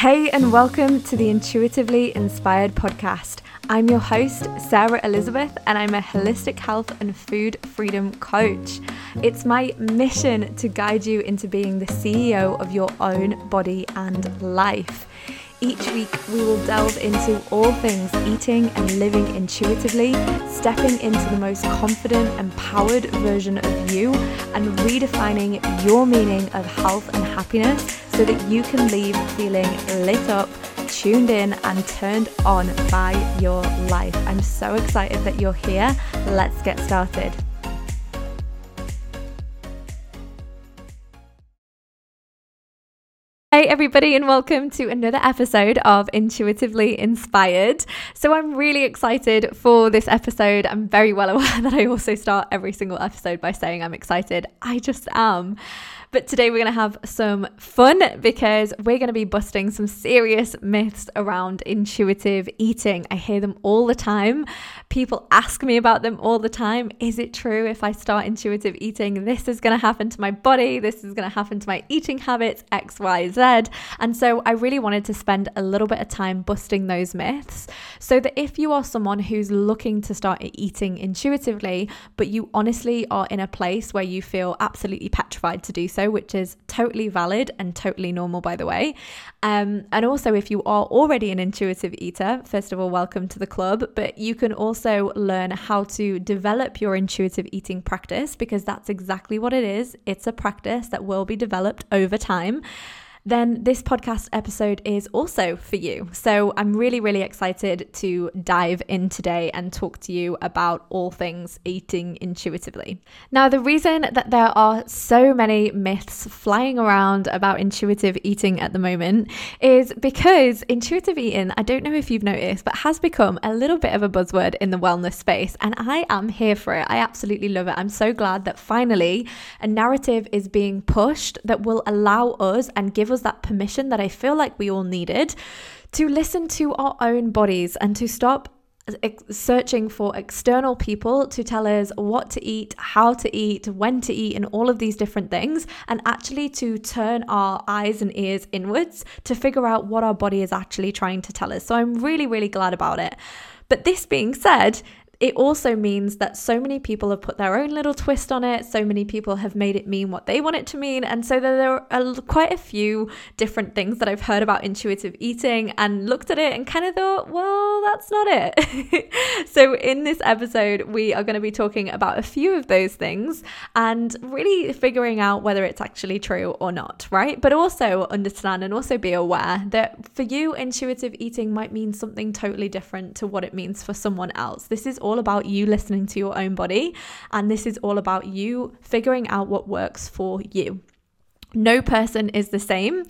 Hey, and welcome to the Intuitively Inspired podcast. I'm your host, Sarah Elisabeth, and I'm a holistic health and food freedom coach. It's my mission to guide you into being the CEO of your own body and life. Each week, we will delve into all things eating and living intuitively, stepping into the most confident, empowered version of you, and redefining your meaning of health and happiness so that you can leave feeling lit up, tuned in, and turned on by your life. I'm so excited that you're here. Let's get started. Hey, everybody, and welcome to another episode of Intuitively Inspired. So, I'm really excited for this episode. I'm very well aware that I also start every single episode by saying I'm excited. I just am. But today we're going to have some fun because we're going to be busting some serious myths around intuitive eating. I hear them all the time. People ask me about them all the time. Is it true if I start intuitive eating, this is going to happen to my body? This is going to happen to my eating habits, X, Y, Z. And so I really wanted to spend a little bit of time busting those myths so that if you are someone who's looking to start eating intuitively, but you honestly are in a place where you feel absolutely petrified to do so, so, which is totally valid and totally normal, by the way. Um, and also, if you are already an intuitive eater, first of all, welcome to the club. But you can also learn how to develop your intuitive eating practice because that's exactly what it is. It's a practice that will be developed over time then this podcast episode is also for you. So I'm really, really excited to dive in today and talk to you about all things eating intuitively. Now, the reason that there are so many myths flying around about intuitive eating at the moment is because intuitive eating, I don't know if you've noticed, but has become a little bit of a buzzword in the wellness space. And I am here for it. I absolutely love it. I'm so glad that finally a narrative is being pushed that will allow us and give us that permission that I feel like we all needed to listen to our own bodies and to stop searching for external people to tell us what to eat, how to eat, when to eat, and all of these different things, and actually to turn our eyes and ears inwards to figure out what our body is actually trying to tell us. So I'm really, really glad about it. But this being said, it also means that so many people have put their own little twist on it. So many people have made it mean what they want it to mean. And so there are quite a few different things that I've heard about intuitive eating and looked at it and kind of thought, well, that's not it. so in this episode, we are going to be talking about a few of those things and really figuring out whether it's actually true or not, right? But also understand and also be aware that for you, intuitive eating might mean something totally different to what it means for someone else. This is all about you listening to your own body, and this is all about you figuring out what works for you. No person is the same.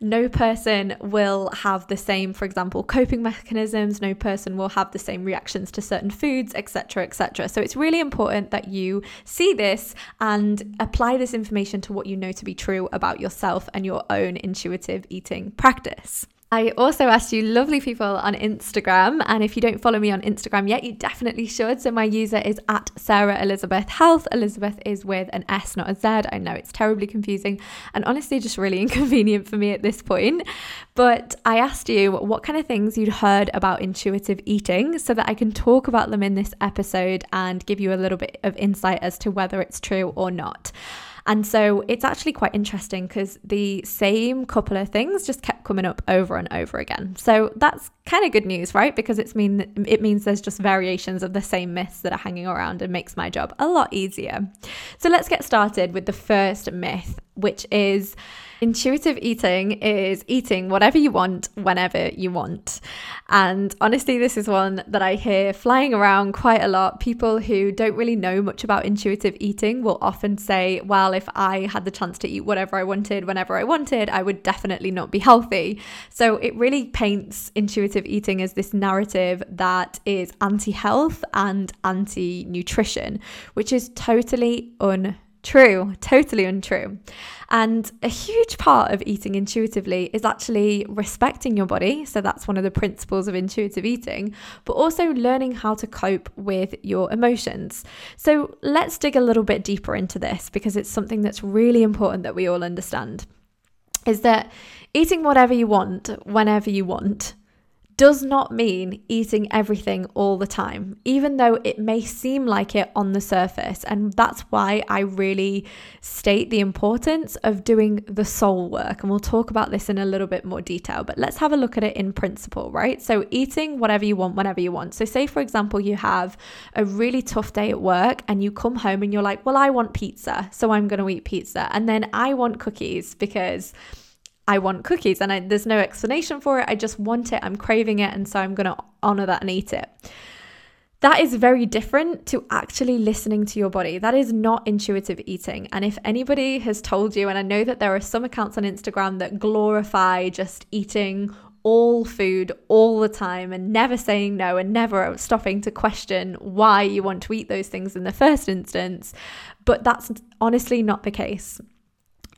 No person will have the same, for example, coping mechanisms. No person will have the same reactions to certain foods, etc., etc. So it's really important that you see this and apply this information to what you know to be true about yourself and your own intuitive eating practice. I also asked you lovely people on Instagram, and if you don't follow me on Instagram yet, you definitely should. So my user is at Sarah Elisabeth Health. Elisabeth is with an S, not a Z. I know it's terribly confusing and honestly just really inconvenient for me at this point. But I asked you what kind of things you'd heard about intuitive eating so that I can talk about them in this episode and give you a little bit of insight as to whether it's true or not. And so it's actually quite interesting because the same couple of things just kept coming up over and over again. So that's kind of good news, right? Because it's mean it means there's just variations of the same myths that are hanging around and makes my job a lot easier. So let's get started with the first myth, which is Intuitive eating is eating whatever you want whenever you want. And honestly, this is one that I hear flying around quite a lot. People who don't really know much about intuitive eating will often say, well, if I had the chance to eat whatever I wanted whenever I wanted, I would definitely not be healthy. So it really paints intuitive eating as this narrative that is anti health and anti nutrition, which is totally untrue True, totally untrue. And a huge part of eating intuitively is actually respecting your body. So that's one of the principles of intuitive eating, but also learning how to cope with your emotions. So let's dig a little bit deeper into this because it's something that's really important that we all understand. is that eating whatever you want, whenever you want, does not mean eating everything all the time, even though it may seem like it on the surface. And that's why I really state the importance of doing the soul work. And we'll talk about this in a little bit more detail, but let's have a look at it in principle, right? So, eating whatever you want, whenever you want. So, say for example, you have a really tough day at work and you come home and you're like, well, I want pizza, so I'm going to eat pizza. And then I want cookies because I want cookies and I, there's no explanation for it. I just want it. I'm craving it. And so I'm going to honor that and eat it. That is very different to actually listening to your body. That is not intuitive eating. And if anybody has told you, and I know that there are some accounts on Instagram that glorify just eating all food all the time and never saying no and never stopping to question why you want to eat those things in the first instance. But that's honestly not the case.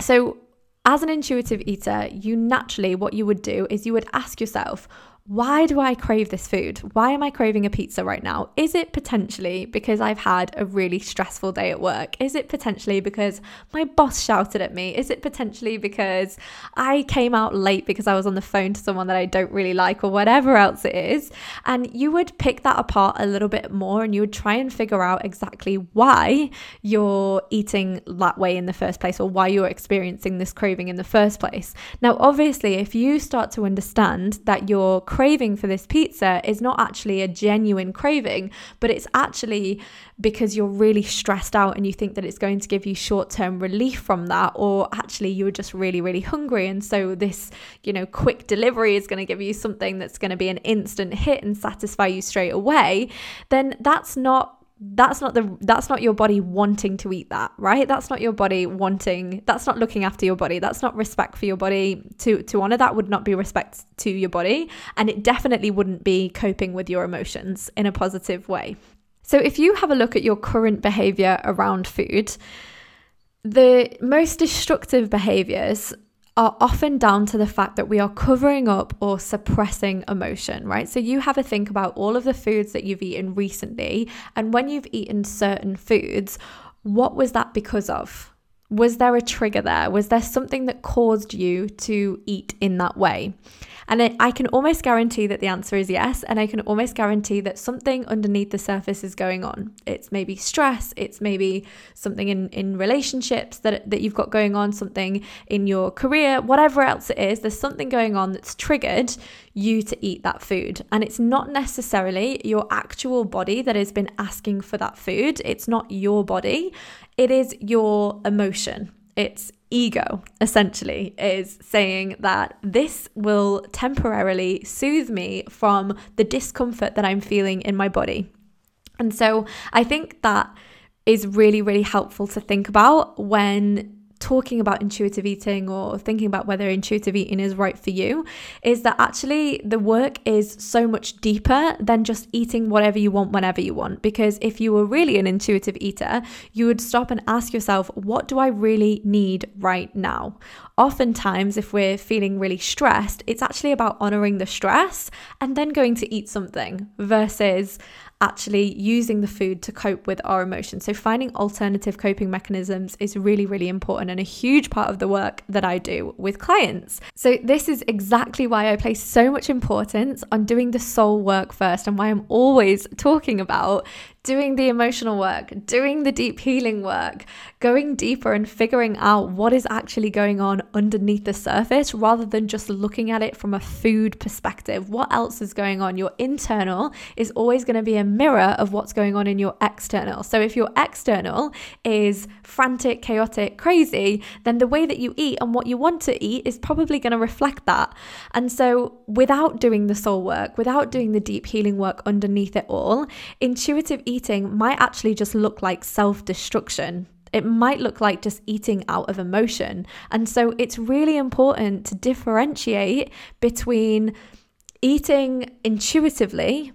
So, as an intuitive eater, you naturally, what you would do is you would ask yourself, why do I crave this food? Why am I craving a pizza right now? Is it potentially because I've had a really stressful day at work? Is it potentially because my boss shouted at me? Is it potentially because I came out late because I was on the phone to someone that I don't really like or whatever else it is? And you would pick that apart a little bit more and you would try and figure out exactly why you're eating that way in the first place or why you're experiencing this craving in the first place. Now, obviously, if you start to understand that you're craving for this pizza is not actually a genuine craving, but it's actually because you're really stressed out and you think that it's going to give you short term relief from that, or actually you're just really, really hungry. And so this, you know, quick delivery is going to give you something that's going to be an instant hit and satisfy you straight away, then that's not that's not the that's not your body wanting to eat that right? That's not your body wanting that's not looking after your body. That's not respect for your body. To to honor that would not be respect to your body and it definitely wouldn't be coping with your emotions in a positive way. So if you have a look at your current behavior around food the most destructive behaviors are often down to the fact that we are covering up or suppressing emotion, right? So you have a think about all of the foods that you've eaten recently, and when you've eaten certain foods, what was that because of? Was there a trigger there? Was there something that caused you to eat in that way? And I can almost guarantee that the answer is yes. And I can almost guarantee that something underneath the surface is going on. It's maybe stress, it's maybe something in, in relationships that, that you've got going on, something in your career, whatever else it is, there's something going on that's triggered you to eat that food. And it's not necessarily your actual body that has been asking for that food, it's not your body, it is your emotion. It's ego, essentially, is saying that this will temporarily soothe me from the discomfort that I'm feeling in my body. And so I think that is really, really helpful to think about when talking about intuitive eating or thinking about whether intuitive eating is right for you is that actually the work is so much deeper than just eating whatever you want whenever you want. Because if you were really an intuitive eater, you would stop and ask yourself, what do I really need right now? Oftentimes, if we're feeling really stressed, it's actually about honoring the stress and then going to eat something versus actually using the food to cope with our emotions. So, finding alternative coping mechanisms is really, really important and a huge part of the work that I do with clients. So, this is exactly why I place so much importance on doing the soul work first and why I'm always talking about doing the emotional work, doing the deep healing work, going deeper and figuring out what is actually going on underneath the surface rather than just looking at it from a food perspective. What else is going on? Your internal is always going to be a mirror of what's going on in your external. So if your external is frantic, chaotic, crazy, then the way that you eat and what you want to eat is probably going to reflect that. And so without doing the soul work, without doing the deep healing work underneath it all, intuitive eating eating might actually just look like self destruction. It might look like just eating out of emotion. And so it's really important to differentiate between eating intuitively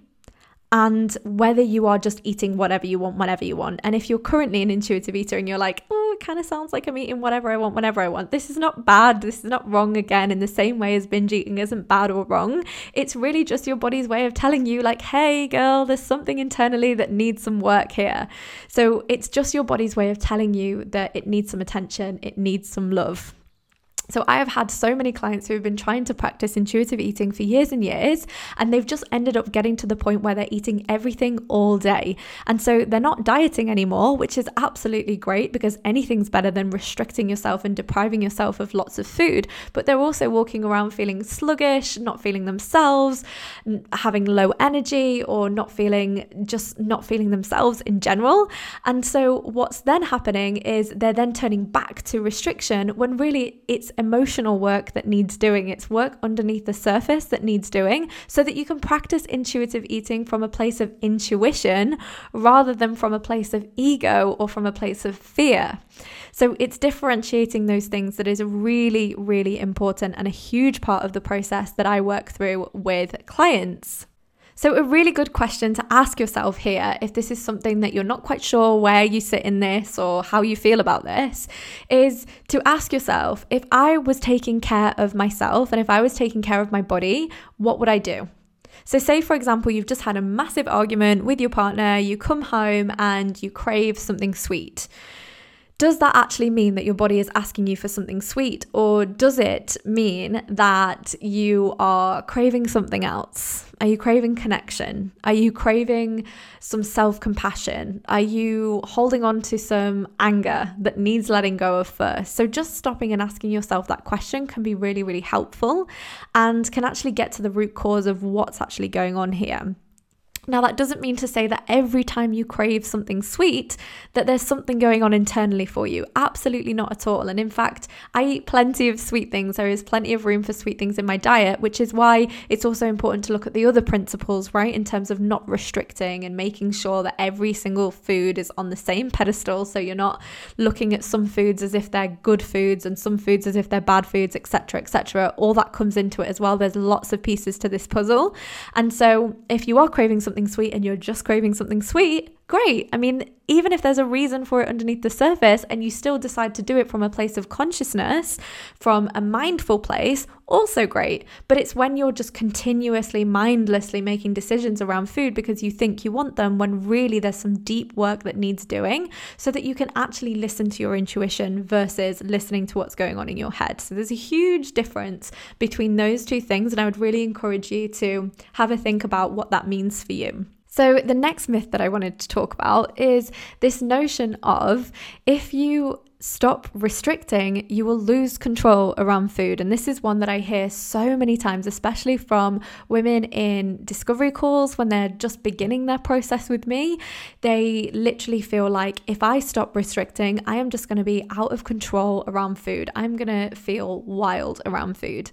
and whether you are just eating whatever you want whenever you want. And if you're currently an intuitive eater and you're like, oh, it kind of sounds like I'm eating whatever I want whenever I want, this is not bad. This is not wrong again, in the same way as binge eating isn't bad or wrong. It's really just your body's way of telling you, like, hey, girl, there's something internally that needs some work here. So it's just your body's way of telling you that it needs some attention, it needs some love. So, I have had so many clients who have been trying to practice intuitive eating for years and years, and they've just ended up getting to the point where they're eating everything all day. And so they're not dieting anymore, which is absolutely great because anything's better than restricting yourself and depriving yourself of lots of food. But they're also walking around feeling sluggish, not feeling themselves, having low energy, or not feeling just not feeling themselves in general. And so, what's then happening is they're then turning back to restriction when really it's emotional work that needs doing. It's work underneath the surface that needs doing so that you can practice intuitive eating from a place of intuition rather than from a place of ego or from a place of fear. So it's differentiating those things that is really, really important and a huge part of the process that I work through with clients. So, a really good question to ask yourself here, if this is something that you're not quite sure where you sit in this or how you feel about this, is to ask yourself if I was taking care of myself and if I was taking care of my body, what would I do? So, say for example, you've just had a massive argument with your partner, you come home and you crave something sweet does that actually mean that your body is asking you for something sweet? Or does it mean that you are craving something else? Are you craving connection? Are you craving some self compassion? Are you holding on to some anger that needs letting go of first? So, just stopping and asking yourself that question can be really, really helpful and can actually get to the root cause of what's actually going on here. Now, that doesn't mean to say that every time you crave something sweet, that there's something going on internally for you. Absolutely not at all. And in fact, I eat plenty of sweet things. There is plenty of room for sweet things in my diet, which is why it's also important to look at the other principles, right? In terms of not restricting and making sure that every single food is on the same pedestal. So you're not looking at some foods as if they're good foods and some foods as if they're bad foods, etc., etc. All that comes into it as well. There's lots of pieces to this puzzle. And so if you are craving something, something sweet and you're just craving something sweet, great. I mean, even if there's a reason for it underneath the surface and you still decide to do it from a place of consciousness, from a mindful place, also great. But it's when you're just continuously, mindlessly making decisions around food because you think you want them when really there's some deep work that needs doing so that you can actually listen to your intuition versus listening to what's going on in your head. So there's a huge difference between those two things. And I would really encourage you to have a think about what that means for you. So, the next myth that I wanted to talk about is this notion of if you stop restricting, you will lose control around food. And this is one that I hear so many times, especially from women in discovery calls when they're just beginning their process with me. They literally feel like if I stop restricting, I am just going to be out of control around food. I'm going to feel wild around food.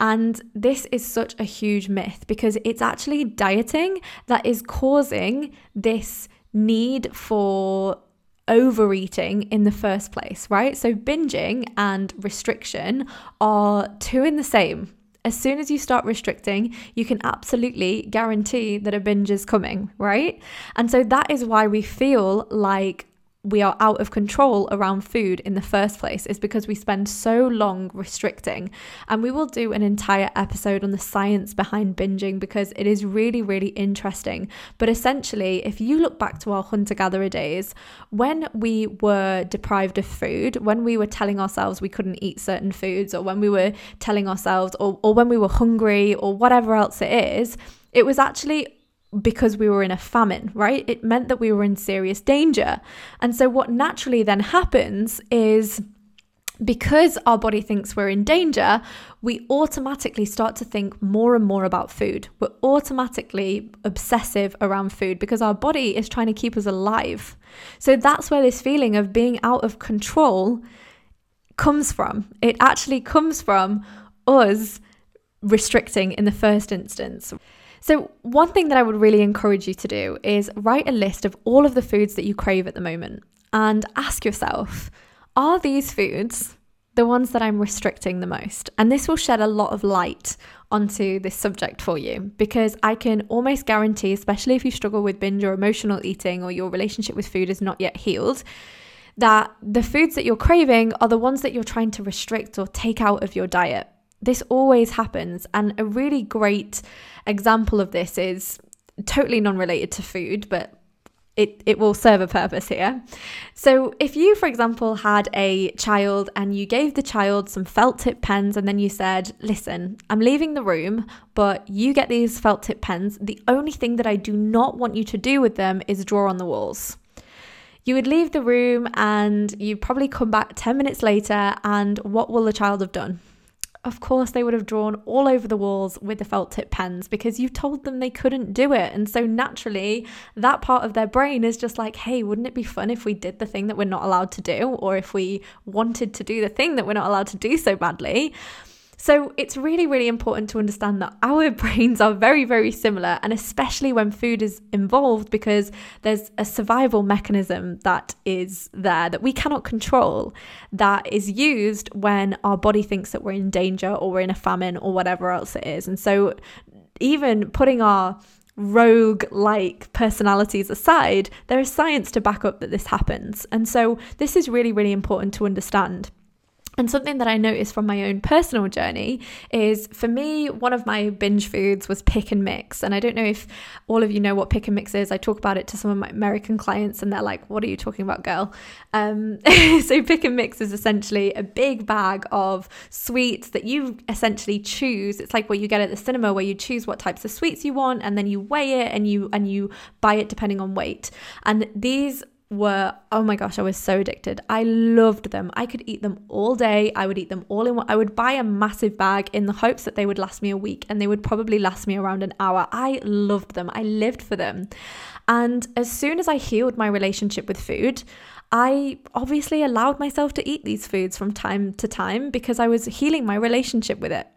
And this is such a huge myth because it's actually dieting that is causing this need for overeating in the first place, right? So, binging and restriction are two in the same. As soon as you start restricting, you can absolutely guarantee that a binge is coming, right? And so that is why we feel like we are out of control around food in the first place is because we spend so long restricting. And we will do an entire episode on the science behind binging because it is really, really interesting. But essentially, if you look back to our hunter gatherer days, when we were deprived of food, when we were telling ourselves we couldn't eat certain foods, or when we were telling ourselves, or, or when we were hungry, or whatever else it is, it was actually because we were in a famine, right? It meant that we were in serious danger. And so, what naturally then happens is because our body thinks we're in danger, we automatically start to think more and more about food. We're automatically obsessive around food because our body is trying to keep us alive. So that's where this feeling of being out of control comes from. It actually comes from us restricting in the first instance. So, one thing that I would really encourage you to do is write a list of all of the foods that you crave at the moment and ask yourself, are these foods the ones that I'm restricting the most? And this will shed a lot of light onto this subject for you because I can almost guarantee, especially if you struggle with binge or emotional eating or your relationship with food is not yet healed, that the foods that you're craving are the ones that you're trying to restrict or take out of your diet. This always happens. And a really great example of this is totally non related to food, but it, it will serve a purpose here. So, if you, for example, had a child and you gave the child some felt tip pens and then you said, Listen, I'm leaving the room, but you get these felt tip pens. The only thing that I do not want you to do with them is draw on the walls. You would leave the room and you'd probably come back 10 minutes later, and what will the child have done? Of course they would have drawn all over the walls with the felt tip pens because you told them they couldn't do it. And so naturally, that part of their brain is just like, hey, wouldn't it be fun if we did the thing that we're not allowed to do? Or if we wanted to do the thing that we're not allowed to do so badly? So it's really, really important to understand that our brains are very, very similar, and especially when food is involved, because there's a survival mechanism that is there that we cannot control, that is used when our body thinks that we're in danger or we're in a famine or whatever else it is. And so, even putting our rogue like personalities aside, there is science to back up that this happens. And so, this is really, really important to understand. And something that I noticed from my own personal journey is for me, one of my binge foods was pick and mix. And I don't know if all of you know what pick and mix is. I talk about it to some of my American clients and they're like, What are you talking about, girl? Um, so, pick and mix is essentially a big bag of sweets that you essentially choose. It's like what you get at the cinema where you choose what types of sweets you want and then you weigh it and you and you buy it depending on weight. And these were oh my gosh i was so addicted. I loved them. I could eat them all day. I would eat them all in one i would buy a massive bag in the hopes that they would last me a week and they would probably last me around an hour. I loved them. I lived for them. And as soon as i healed my relationship with food I obviously allowed myself to eat these foods from time to time because I was healing my relationship with it.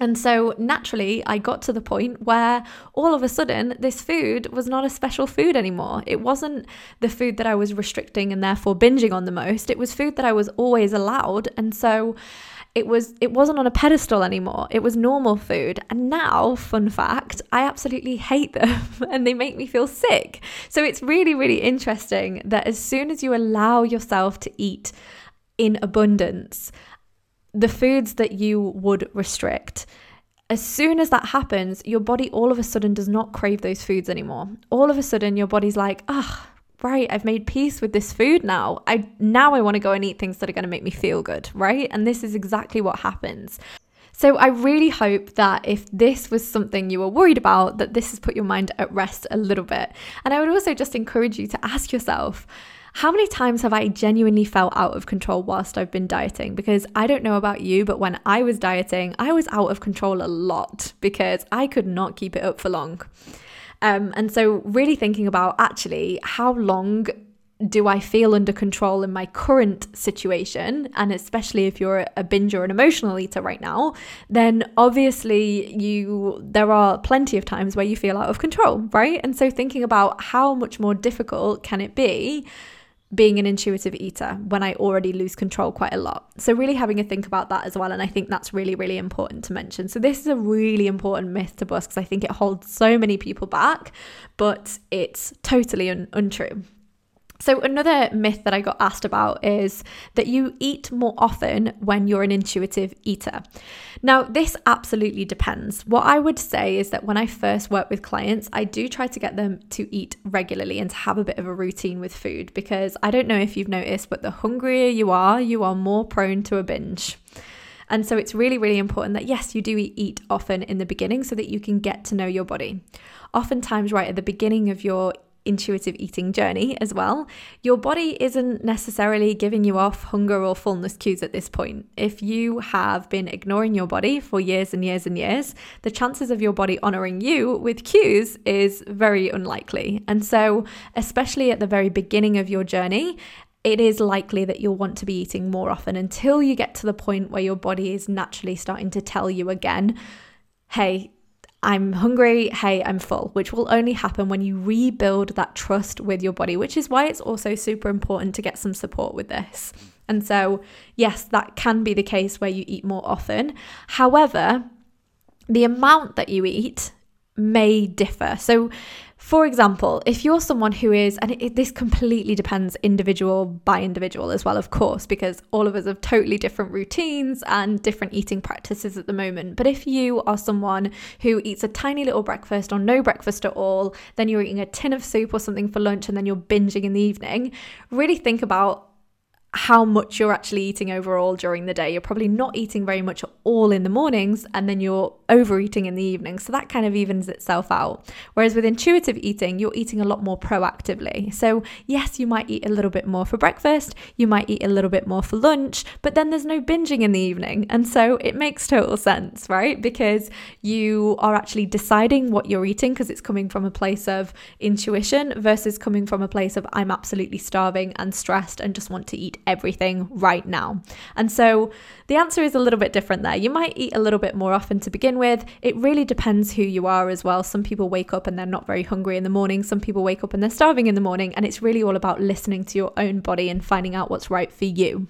And so naturally, I got to the point where all of a sudden, this food was not a special food anymore. It wasn't the food that I was restricting and therefore binging on the most. It was food that I was always allowed. And so it was it wasn't on a pedestal anymore it was normal food and now fun fact i absolutely hate them and they make me feel sick so it's really really interesting that as soon as you allow yourself to eat in abundance the foods that you would restrict. As soon as that happens, your body all of a sudden does not crave those foods anymore. All of a sudden, your body's like, ah, oh, right, I've made peace with this food now. I now I want to go and eat things that are going to make me feel good, right? And this is exactly what happens. So I really hope that if this was something you were worried about, that this has put your mind at rest a little bit. And I would also just encourage you to ask yourself, how many times have I genuinely felt out of control whilst I've been dieting? Because I don't know about you, but when I was dieting, I was out of control a lot because I could not keep it up for long. Um, and so, really thinking about actually how long do I feel under control in my current situation? And especially if you're a binge or an emotional eater right now, then obviously you there are plenty of times where you feel out of control, right? And so thinking about how much more difficult can it be being an intuitive eater when I already lose control quite a lot. So, really having a think about that as well. And I think that's really, really important to mention. So, this is a really important myth to bust because I think it holds so many people back, but it's totally un- untrue. So, another myth that I got asked about is that you eat more often when you're an intuitive eater. Now, this absolutely depends. What I would say is that when I first work with clients, I do try to get them to eat regularly and to have a bit of a routine with food because I don't know if you've noticed, but the hungrier you are, you are more prone to a binge. And so it's really, really important that yes, you do eat often in the beginning so that you can get to know your body. Oftentimes, right at the beginning of your intuitive eating journey as well, your body isn't necessarily giving you off hunger or fullness cues at this point. If you have been ignoring your body for years and years and years, the chances of your body honoring you with cues is very unlikely. And so, especially at the very beginning of your journey, it is likely that you'll want to be eating more often until you get to the point where your body is naturally starting to tell you again, hey, I'm hungry, hey, I'm full, which will only happen when you rebuild that trust with your body, which is why it's also super important to get some support with this. And so, yes, that can be the case where you eat more often. However, the amount that you eat may differ. So, For example, if you're someone who is, and it, this completely depends individual by individual as well, of course, because all of us have totally different routines and different eating practices at the moment. But if you are someone who eats a tiny little breakfast or no breakfast at all, then you're eating a tin of soup or something for lunch and then you're binging in the evening, really think about how much you're actually eating overall during the day. You're probably not eating very much at all in the mornings and then you're overeating in the evening. So that kind of evens itself out. Whereas with intuitive eating, you're eating a lot more proactively. So, yes, you might eat a little bit more for breakfast, you might eat a little bit more for lunch, but then there's no binging in the evening. And so it makes total sense, right? Because you are actually deciding what you're eating because it's coming from a place of intuition versus coming from a place of I'm absolutely starving and stressed and just want to eat everything right now. And so the answer is a little bit different there. You might eat a little bit more often to begin with. It really depends who you are as well. Some people wake up and they're not very hungry in the morning, some people wake up and they're starving in the morning. And it's really all about listening to your own body and finding out what's right for you.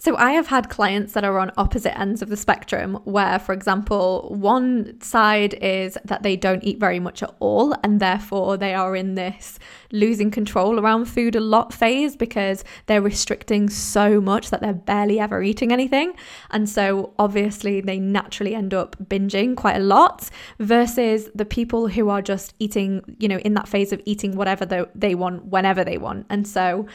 So I have had clients that are on opposite ends of the spectrum where, for example, one side is that they don't eat very much at all and therefore they are in this losing control around food a lot phase because they're restricting so much that they're barely ever eating anything. And so obviously they naturally end up binging quite a lot versus the people who are just eating, you know, in that phase of eating whatever they want whenever they want. And so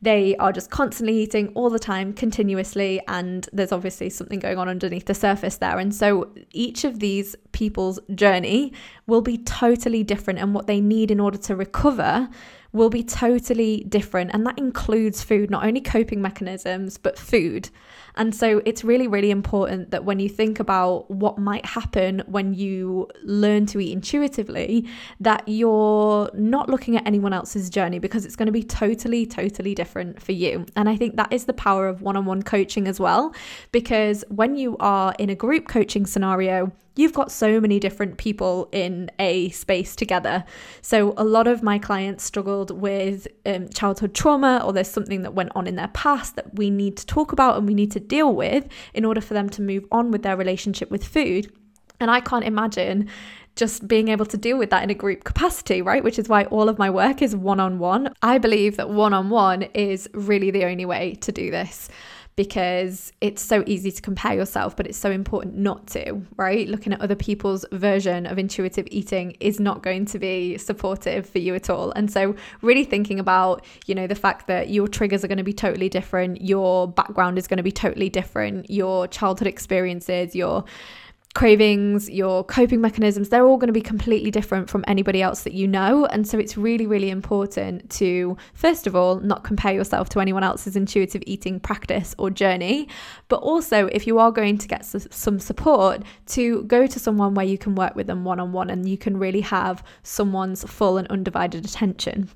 they are just constantly eating all the time, continuously, and there's obviously something going on underneath the surface there. And so each of these people's journey will be totally different, and what they need in order to recover will be totally different. And that includes food, not only coping mechanisms, but food. And so it's really, really important that when you think about what might happen when you learn to eat intuitively, that you're not looking at anyone else's journey because it's going to be totally, totally different for you. And I think that is the power of one on one coaching as well, because when you are in a group coaching scenario, you've got so many different people in a space together. So, a lot of my clients struggled with um, childhood trauma, or there's something that went on in their past that we need to talk about and we need to deal with in order for them to move on with their relationship with food. And I can't imagine just being able to deal with that in a group capacity, right? Which is why all of my work is one on one. I believe that one on one is really the only way to do this because it's so easy to compare yourself, but it's so important not to, right? Looking at other people's version of intuitive eating is not going to be supportive for you at all. And so, really thinking about, you know, the fact that your triggers are going to be totally different, your background is going to be totally different, your childhood experiences, your cravings, your coping mechanisms, they're all going to be completely different from anybody else that you know. And so it's really, really important to, first of all, not compare yourself to anyone else's intuitive eating practice or journey. But also, if you are going to get some support, to go to someone where you can work with them one on one and you can really have someone's full and undivided attention.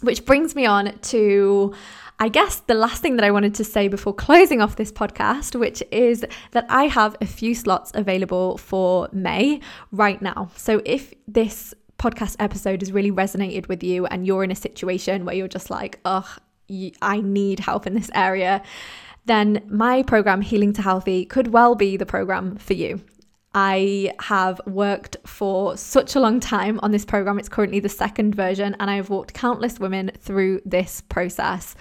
Which brings me on to I guess the last thing that I wanted to say before closing off this podcast, which is that I have a few slots available for May right now. So if this podcast episode has really resonated with you and you're in a situation where you're just like, oh, I need help in this area, then my program, Healing to Healthy, could well be the program for you. I have worked for such a long time on this program. It's currently the second version, and I have walked countless women through this process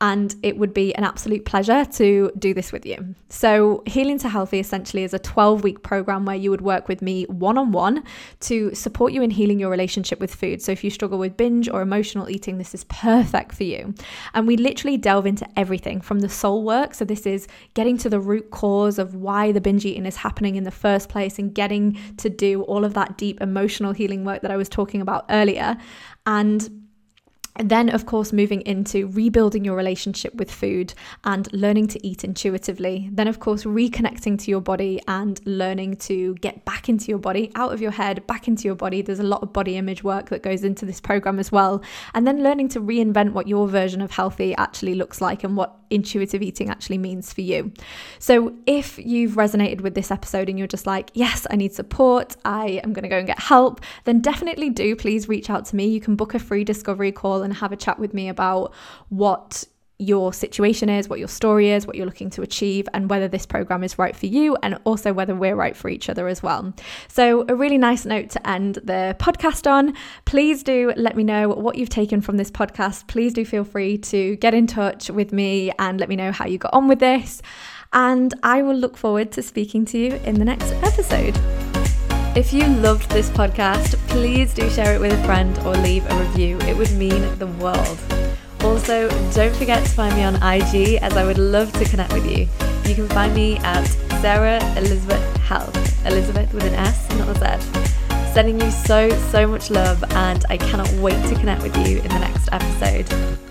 and it would be an absolute pleasure to do this with you. So, Healing to Healthy essentially is a 12 week program where you would work with me one on one to support you in healing your relationship with food. So, if you struggle with binge or emotional eating, this is perfect for you. And we literally delve into everything from the soul work. So, this is getting to the root cause of why the binge eating is happening in the first place and getting to do all of that deep emotional healing work that I was talking about earlier. And then, of course, moving into rebuilding your relationship with food and learning to eat intuitively. Then, of course, reconnecting to your body and learning to get back into your body, out of your head, back into your body. There's a lot of body image work that goes into this program as well. And then learning to reinvent what your version of healthy actually looks like and what intuitive eating actually means for you. So, if you've resonated with this episode and you're just like, yes, I need support, I am going to go and get help, then definitely do please reach out to me. You can book a free discovery call and have a chat with me about what your situation is, what your story is, what you're looking to achieve, and whether this program is right for you, and also whether we're right for each other as well. So, a really nice note to end the podcast on. Please do let me know what you've taken from this podcast. Please do feel free to get in touch with me and let me know how you got on with this. And I will look forward to speaking to you in the next episode. If you loved this podcast, please do share it with a friend or leave a review. It would mean the world. Also, don't forget to find me on IG as I would love to connect with you. You can find me at Sarah Elisabeth Health, Elisabeth with an S, not a Z. Sending you so, so much love, and I cannot wait to connect with you in the next episode.